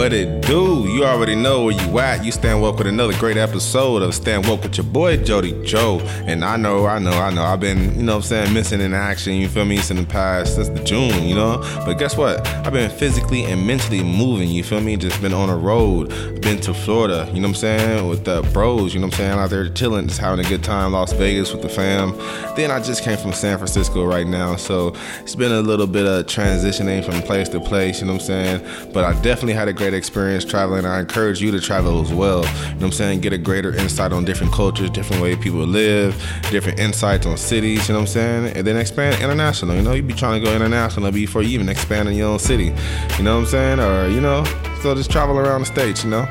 What it do? You already know where you at. You stand woke with another great episode of Stand Woke with your boy Jody Joe. And I know, I know, I know. I've been, you know what I'm saying, missing in action, you feel me, since the past, since the June, you know? But guess what? I've been physically and mentally moving, you feel me? Just been on a road. Been to Florida, you know what I'm saying? With the bros, you know what I'm saying? Out there chilling, just having a good time. Las Vegas with the fam. Then I just came from San Francisco right now. So it's been a little bit of transitioning from place to place, you know what I'm saying? But I definitely had a great experience traveling. I encourage you to travel as well. You know I'm saying? Get a greater insight on different cultures, different way people live, different insights on cities, you know what I'm saying? And then expand international. You know, you be trying to go international before you even expand in your own city. You know what I'm saying? Or, you know, so just travel around the states, you know?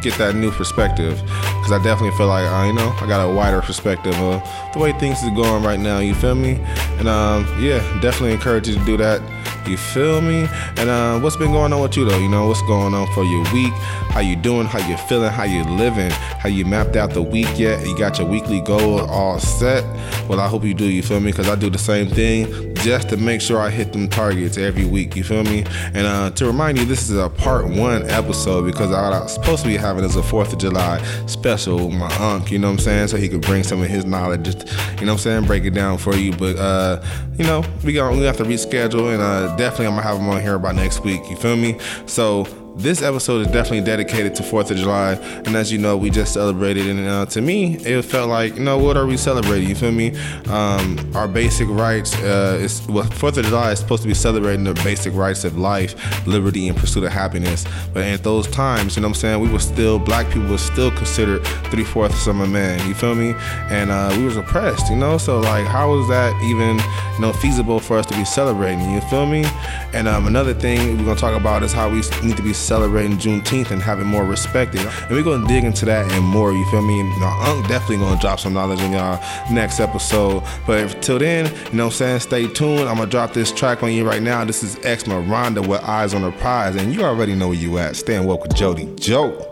get that new perspective because I definitely feel like uh, you know I got a wider perspective of the way things is going right now. You feel me? And um, yeah, definitely encourage you to do that. You feel me? And uh, what's been going on with you though? You know what's going on for your week? How you doing? How you feeling? How you living? How you mapped out the week yet? You got your weekly goal all set? Well, I hope you do. You feel me? Because I do the same thing just to make sure I hit them targets every week. You feel me? And uh, to remind you, this is a part one episode because I was supposed to be having this a Fourth of July special. My uncle, you know what I'm saying, so he could bring some of his knowledge. Just you know what I'm saying, break it down for you. But uh, you know, we got we have to reschedule, and uh, definitely I'm gonna have him on here about next week. You feel me? So this episode is definitely dedicated to Fourth of July, and as you know, we just celebrated, and uh, to me, it felt like, you know, what are we celebrating? You feel me? Um, our basic rights uh, is well, Fourth of July is supposed to be celebrating the basic rights of life, liberty, and pursuit of happiness. But at those times, you know, what I'm saying, we were still black people were still considered three fourths of a man. You feel me? And uh, we was oppressed. You know, so like, how was that even, you know, feasible for us to be celebrating? You feel me? And um, another thing we're gonna talk about is how we need to be celebrating Juneteenth and having more respect. And we're gonna dig into that and more. You feel me? Now, Unc definitely gonna drop some knowledge in y'all next episode. But till then, you know what I'm saying? Stay tuned. I'm gonna drop this track on you right now. This is X Miranda with Eyes on the Prize, and you already know where you at. Stand woke with Jody Joe.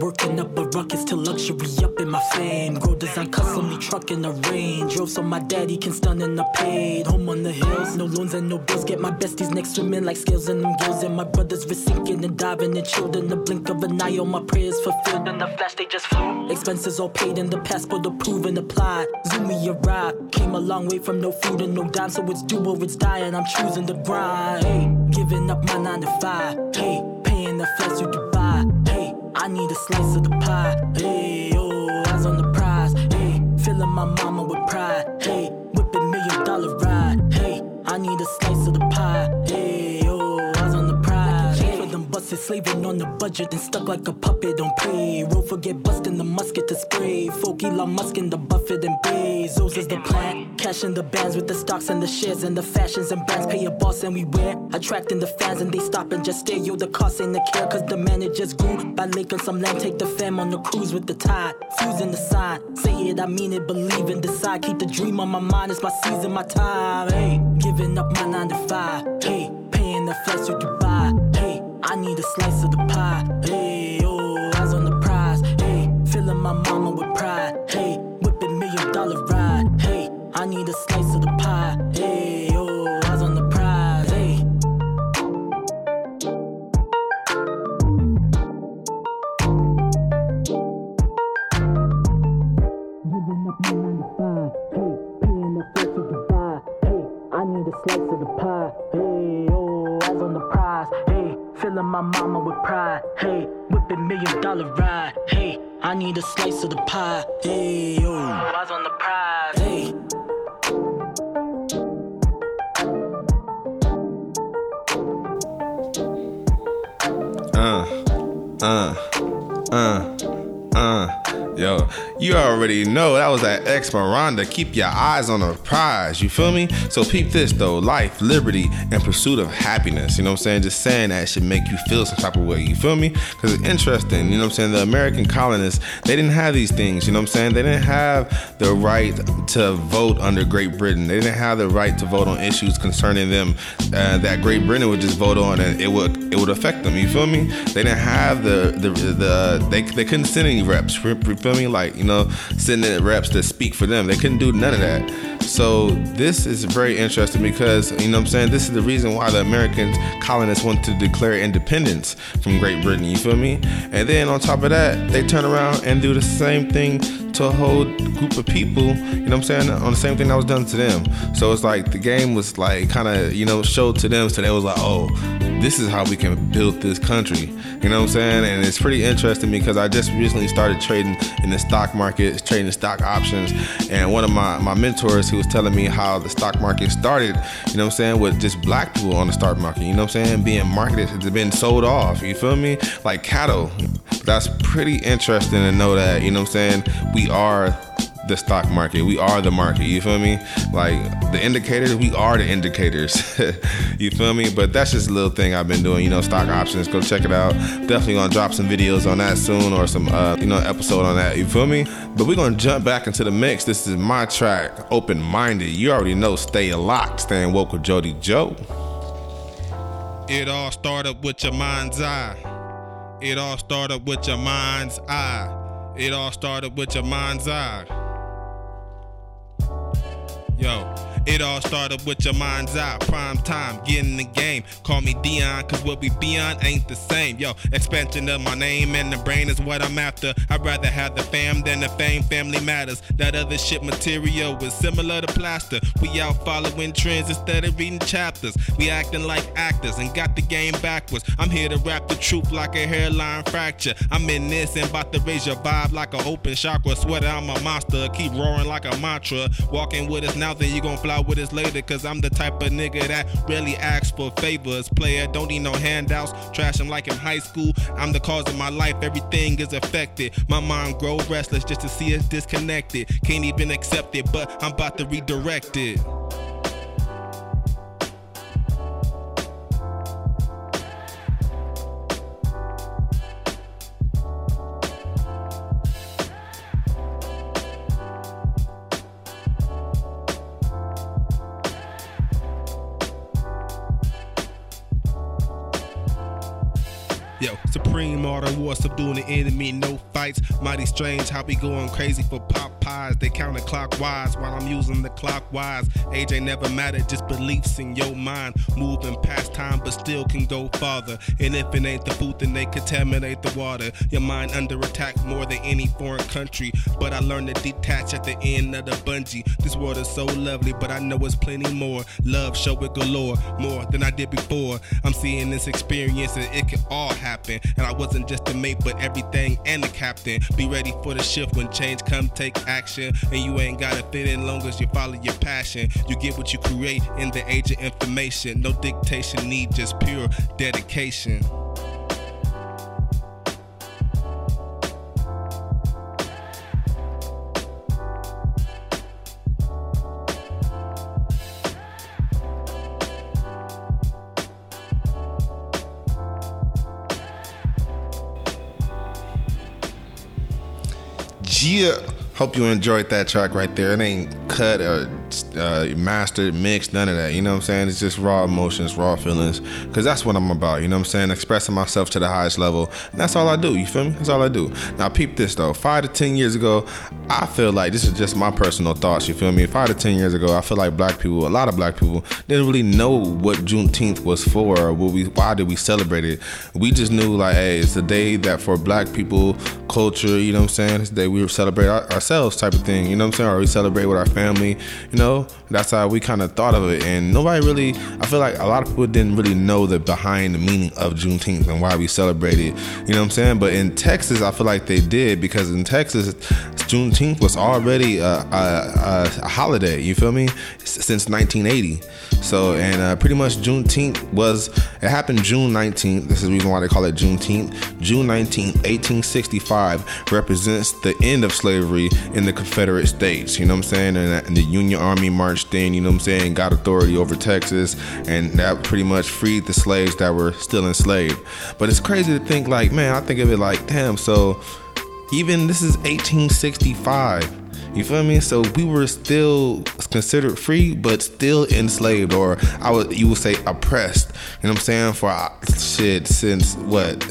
Working up a ruckus to luxury up in my fame. Grow design custom me truck in the range. Drove so my daddy can stun in the paid. Home on the hills, no loans and no bills. Get my besties next to swimming like scales in them gills. And my brothers were sinking and diving and chilled in the blink of an eye. All my prayers fulfilled in the flash, they just flew. Expenses all paid and the passport approved and applied. Zoom me arrived. Came a long way from no food and no dime, so it's do or it's die. And I'm choosing the grind. Hey, giving up my nine to five. Hey, paying the flights to. I need a slice of the pie. Hey, oh, eyes on the prize. Hey, filling my mama with pride. Hey, whipping million dollar ride. Hey, I need a slice of the pie. Hey, slaving on the budget and stuck like a puppet on payroll. Forget busting the musket to spray. Folk Elon Musk in the Buffett and Bezos is the plan. Cashing the bands with the stocks and the shares and the fashions and brands. Pay a boss and we wear. Attracting the fans and they stop and just stare. Yo, the cost ain't the care, cause the managers grew. By Lake some land, take the fam on the cruise with the tide. Fusing the sign. Say it, I mean it, believe and decide. Keep the dream on my mind, it's my season, my time. Hey, giving up my nine to five. Hey, paying the flights to Dubai. I need a slice of the pie. Hey, oh, eyes on the prize. Hey, filling my mama with pride. Hey, whipping million dollar ride. Hey, I need a slice of the pie. Hey, filling my mama with pride. Hey, whipping million dollar ride. Hey, I need a slice of the pie. Hey, oh, eyes on the prize. Hey. Uh, uh, uh, uh. Yo, you already know that was that ex Miranda. Keep your eyes on the prize. You feel me? So peep this though: life, liberty, and pursuit of happiness. You know what I'm saying? Just saying that should make you feel some type of way. You feel me? Because it's interesting. You know what I'm saying? The American colonists they didn't have these things. You know what I'm saying? They didn't have the right to vote under Great Britain. They didn't have the right to vote on issues concerning them uh, that Great Britain would just vote on and it would it would affect them. You feel me? They didn't have the the the they, they couldn't send any reps. you feel me? Like, you know, sending in reps to speak for them. They couldn't do none of that. So this is very interesting because, you know what I'm saying, this is the reason why the American colonists want to declare independence from Great Britain, you feel me? And then on top of that, they turn around and do the same thing to a whole group of people, you know what I'm saying, on the same thing that was done to them. So it's like the game was like kind of, you know, showed to them, so they was like, oh, this is how we can build this country. You know what I'm saying? And it's pretty interesting because I just recently started trading in the stock market, trading stock options. And one of my, my mentors, he was telling me how the stock market started, you know what I'm saying, with just black people on the stock market, you know what I'm saying, being marketed, it's been sold off, you feel me? Like cattle. That's pretty interesting to know that, you know what I'm saying, we are the stock market. We are the market. You feel me? Like the indicators, we are the indicators. you feel me? But that's just a little thing I've been doing. You know, stock options. Go check it out. Definitely gonna drop some videos on that soon or some uh, you know episode on that. You feel me? But we're gonna jump back into the mix. This is my track, Open Minded. You already know. Stay locked. Staying woke with Jody Joe. It all started with your mind's eye. It all started with your mind's eye. It all started with your mind's eye. Yo, it all started with your mind's eye. Prime time, getting the game. Call me Dion, cause what we be on ain't the same. Yo, expansion of my name and the brain is what I'm after. I'd rather have the fam than the fame. Family matters. That other shit material is similar to plaster. We out following trends instead of reading chapters. We acting like actors and got the game backwards. I'm here to rap the truth like a hairline fracture. I'm in this and about to raise your vibe like an open chakra. Sweater, I'm a monster. Keep roaring like a mantra. Walking with us now, then you gon' fly with us later. Cause I'm the type of nigga that really asks for favors. Player, don't need no handouts. Trashing like in high school. I'm the cause of my life. Everything is affected. My mind grow restless just to see us disconnected. Can't even accept it, but I'm about to redirect it. Subduing the enemy, no fights. Mighty strange how we going crazy for pop They counterclockwise while I'm using the clockwise. Age ain't never mattered, just beliefs in your mind. Moving past time, but still can go farther. And if it ain't the food, then they contaminate the water. Your mind under attack more than any foreign country. But I learned to detach at the end of the bungee. This world is so lovely, but I know it's plenty more. Love, show it galore, more than I did before. I'm seeing this experience, and it can all happen. And I wasn't just a mate, but everything and the captain. Be ready for the shift when change come, take action. And you ain't gotta fit in long as you follow your passion. You get what you create in the age of information. No dictation, need just pure dedication. Hope you enjoyed that track right there. It ain't cut or uh, mastered, mixed, none of that. You know what I'm saying? It's just raw emotions, raw feelings. Because that's what I'm about. You know what I'm saying? Expressing myself to the highest level. That's all I do. You feel me? That's all I do. Now, peep this though. Five to 10 years ago, I feel like this is just my personal thoughts. You feel me? Five to 10 years ago, I feel like black people, a lot of black people, didn't really know what Juneteenth was for or what we, why did we celebrate it. We just knew, like, hey, it's the day that for black people, culture, you know what I'm saying? It's the day we celebrate our, ourselves type of thing. You know what I'm saying? Or we celebrate with our family. You know, that's how we kind of thought of it. And nobody really, I feel like a lot of people didn't really know the behind the meaning of Juneteenth and why we celebrate it. You know what I'm saying? But in Texas, I feel like they did because in Texas, Juneteenth was already a, a, a holiday. You feel me? Since 1980. So, and uh, pretty much Juneteenth was, it happened June 19th. This is the reason why they call it Juneteenth. June 19th, 1865 represents the end of slavery in the Confederate States. You know what I'm saying? And, and the Union Army marched in, you know what I'm saying, got authority over Texas, and that pretty much freed the slaves that were still enslaved. But it's crazy to think, like, man, I think of it like, damn, so even this is 1865 you feel me? So we were still considered free, but still enslaved, or I would you would say oppressed. You know what I'm saying? For uh, shit since what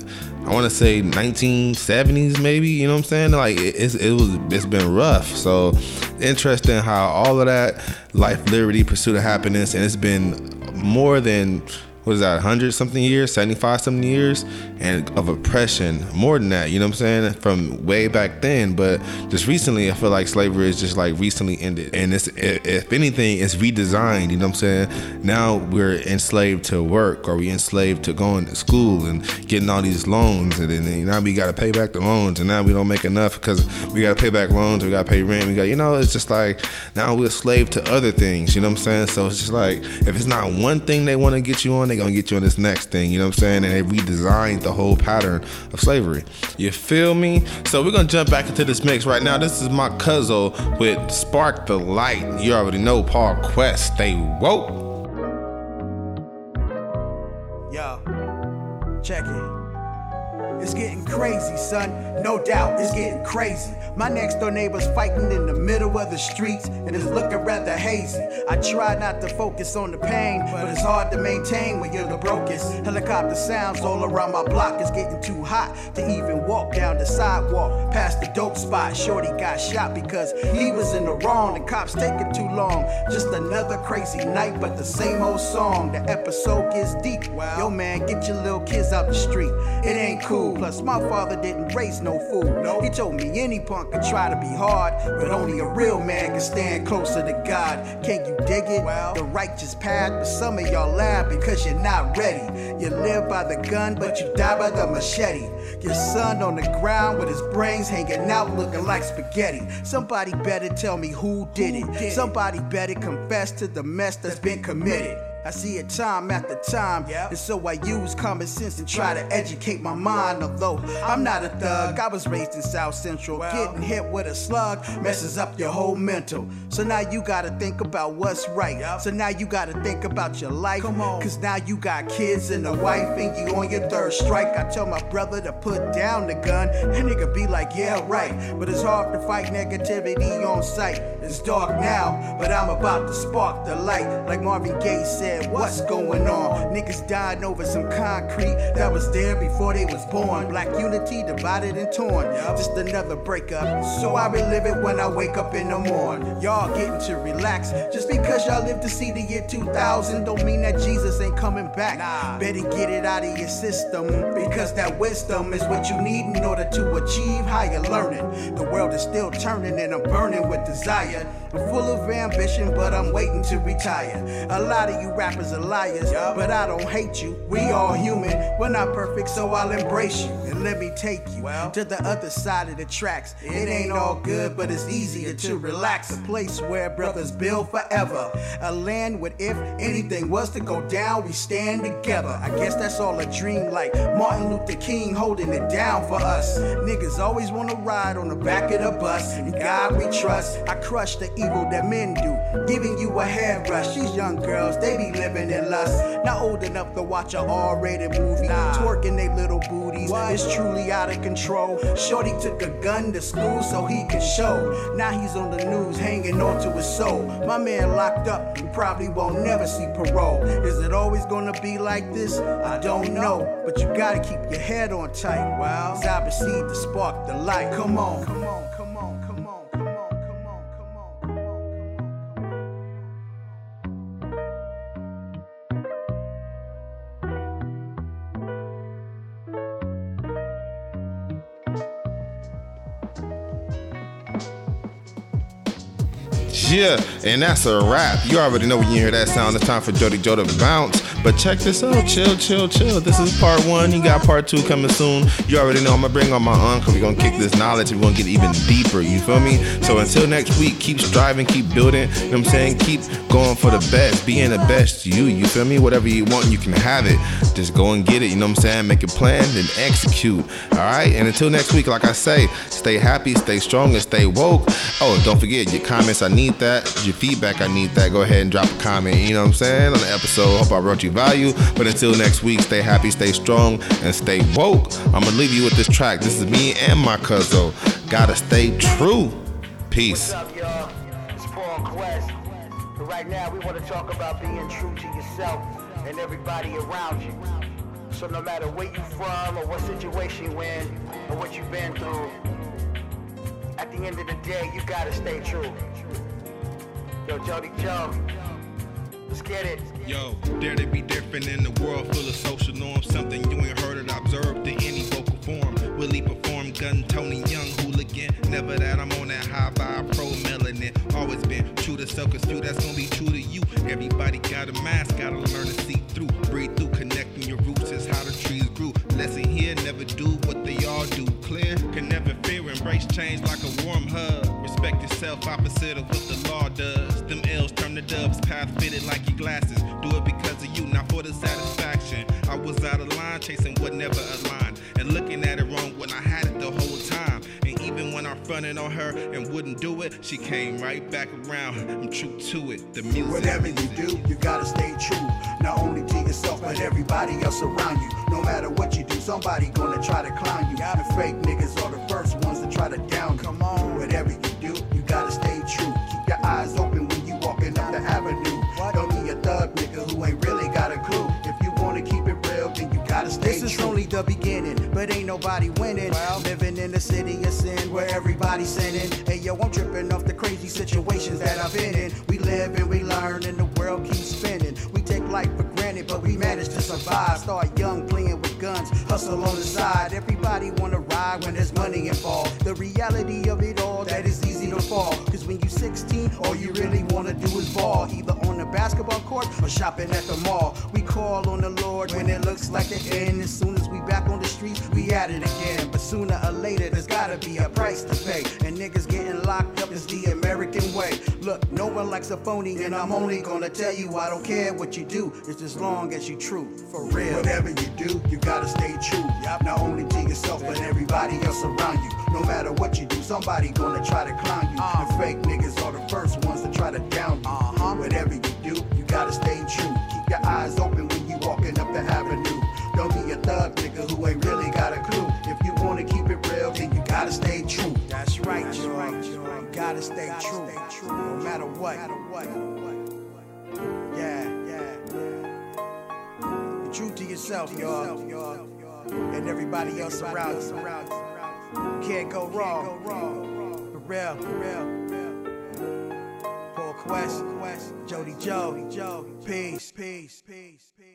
I want to say 1970s, maybe. You know what I'm saying? Like it, it's, it was, it's been rough. So interesting how all of that life, liberty, pursuit of happiness, and it's been more than what is that, 100 something years, 75 something years, and of oppression, more than that, you know what I'm saying, from way back then. But just recently, I feel like slavery is just like recently ended. And it's, if anything, it's redesigned, you know what I'm saying? Now we're enslaved to work or we enslaved to going to school and getting all these loans. And then now we got to pay back the loans. And now we don't make enough because we got to pay back loans, we got to pay rent. We got, you know, it's just like now we're slave to other things, you know what I'm saying? So it's just like, if it's not one thing they want to get you on, they gonna get you on this next thing. You know what I'm saying? And they redesigned the whole pattern of slavery. You feel me? So we're gonna jump back into this mix right now. This is my cousin with Spark the Light. You already know Paul Quest. Stay woke. Yo, check it. It's getting crazy, son. No doubt, it's getting crazy. My next door neighbor's fighting in the middle of the streets, and it's looking rather hazy. I try not to focus on the pain, but it's hard to maintain when you're the brokest. Helicopter sounds all around my block. It's getting too hot to even walk down the sidewalk past the dope spot. Shorty got shot because he was in the wrong. The cops taking too long. Just another crazy night, but the same old song. The episode gets deep. Yo, man, get your little kids out the street. It ain't cool. Plus, my father didn't raise no fool. No. He told me any punk could try to be hard, but only a real man can stand closer to God. Can't you dig it? Well, the righteous path, but some of y'all laugh because you're not ready. You live by the gun, but you die by the machete. Your son on the ground with his brains hanging out looking like spaghetti. Somebody better tell me who did it. Somebody better confess to the mess that's been committed. I see it time after time, yep. and so I use common sense and try to educate my mind. Although I'm not a thug, I was raised in South Central. Well, Getting hit with a slug messes up your whole mental. So now you gotta think about what's right. Yep. So now you gotta think about your life. Cause now you got kids and a wife, and you on your third strike. I tell my brother to put down the gun, and nigga be like, yeah, right. But it's hard to fight negativity on sight. It's dark now, but I'm about to spark the light. Like Marvin Gaye said said, What's going on? Niggas died over some concrete that was there before they was born. Black unity divided and torn. Just another breakup. So I relive it when I wake up in the morning. Y'all getting to relax. Just because y'all live to see the year 2000 don't mean that Jesus ain't coming back. Nah. Better get it out of your system because that wisdom is what you need in order to achieve higher learning. The world is still turning and I'm burning with desire. Full of ambition, but I'm waiting to retire. A lot of you rappers are liars, but I don't hate you. We all human. We're not perfect, so I'll embrace you. And let me take you to the other side of the tracks. It ain't all good, but it's easier to relax. A place where brothers build forever. A land where if anything was to go down, we stand together. I guess that's all a dream like Martin Luther King holding it down for us. Niggas always wanna ride on the back of the bus. In God we trust. I crush the evil that men do. Giving you a hairbrush. These young girls, they be living in lust. Not old enough to watch a R-rated movie. Nah. Twerking they little booties. What? It's truly out of control. Shorty took a gun to school so he could show. Now he's on the news hanging on to his soul. My man locked up he probably won't never see parole. Is it always gonna be like this? I don't know. But you gotta keep your head on tight. Wow. As I to spark the light. Come on. Come on. Yeah, and that's a wrap. You already know when you hear that sound, it's time for Jody Joe to bounce. But check this out, chill, chill, chill. This is part one. You got part two coming soon. You already know I'm gonna bring on my uncle. We're gonna kick this knowledge and we're gonna get even deeper. You feel me? So until next week, keep striving, keep building. You know what I'm saying? Keep going for the best, being the best you. You feel me? Whatever you want, you can have it. Just go and get it. You know what I'm saying? Make a plan and execute. All right. And until next week, like I say, stay happy, stay strong, and stay woke. Oh, don't forget your comments. I need that. Your feedback, I need that. Go ahead and drop a comment. You know what I'm saying? On the episode. Hope I wrote you value. But until next week, stay happy, stay strong, and stay woke. I'm gonna leave you with this track. This is me and my cousin. Gotta stay true. Peace. Up? It's Paul Quest. But right now, we want to talk about being true to yourself and everybody around you. So no matter where you're from or what situation you're in or what you've been through, at the end of the day, you gotta stay true. Yo, Jody Joe, let's get it. Yo, dare to be different in the world full of social norms. Something you ain't heard or observed in any vocal form. Willie perform gun, Tony Young, hooligan. Never that I'm on that high vibe, pro melanin. Always been true to self, cause few that's gonna be true to you. Everybody got a mask, gotta learn to see through. Breathe through, connecting your roots is how the trees grew. Lesson here, never do what they all do. Clear, can never fear, embrace change like a warm hug. Respect yourself, opposite of what dubs, fitted like your glasses. Do it because of you, not for the satisfaction. I was out of line, chasing what never aligned. And looking at it wrong when I had it the whole time. And even when I fronted on her and wouldn't do it, she came right back around. I'm true to it. The music. Whatever you do, you gotta stay true. Not only to yourself, but everybody else around you. No matter what you do, somebody gonna try to clown you. The fake niggas are the first ones to try to down you. Come on. Then you gotta This true. is only the beginning, but ain't nobody winning. Living in the city of sin where everybody's sinning. Hey yo, I'm tripping off the crazy situations that I've been in. We live and we learn, and the world keeps spinning. We take life for granted, but we manage to survive. Start young, playing with guns, hustle on the side. Everybody wanna ride when there's money involved. The reality of it all, that is easy to fall. Cause when you're 16, all you really wanna do is ball. Court or shopping at the mall. We call on the Lord when it looks like the end. As soon as we back on the street, we at it again. But sooner or later, there's gotta be a price to pay. And niggas getting locked up is the American way. Look, no one likes a phony, and I'm only gonna tell you I don't care what you do. It's as long as you true, for real. Whatever you do, you gotta stay true. Not only to yourself, but everybody else around you. No matter what you do, somebody gonna try to clown you. The fake niggas are the first ones to try to down you. Uh-huh. Whatever you gotta stay true. Keep your eyes open when you walking up the avenue. Don't be a thug nigga who ain't really got a clue. If you wanna keep it real, then you gotta stay true. That's right, George. You gotta stay true, no matter what. Yeah, yeah. Be true to yourself, y'all, and everybody else around you. Can't go wrong, go wrong. For real, for real. Paul Quest, Jody Joe, peace, peace, peace, peace.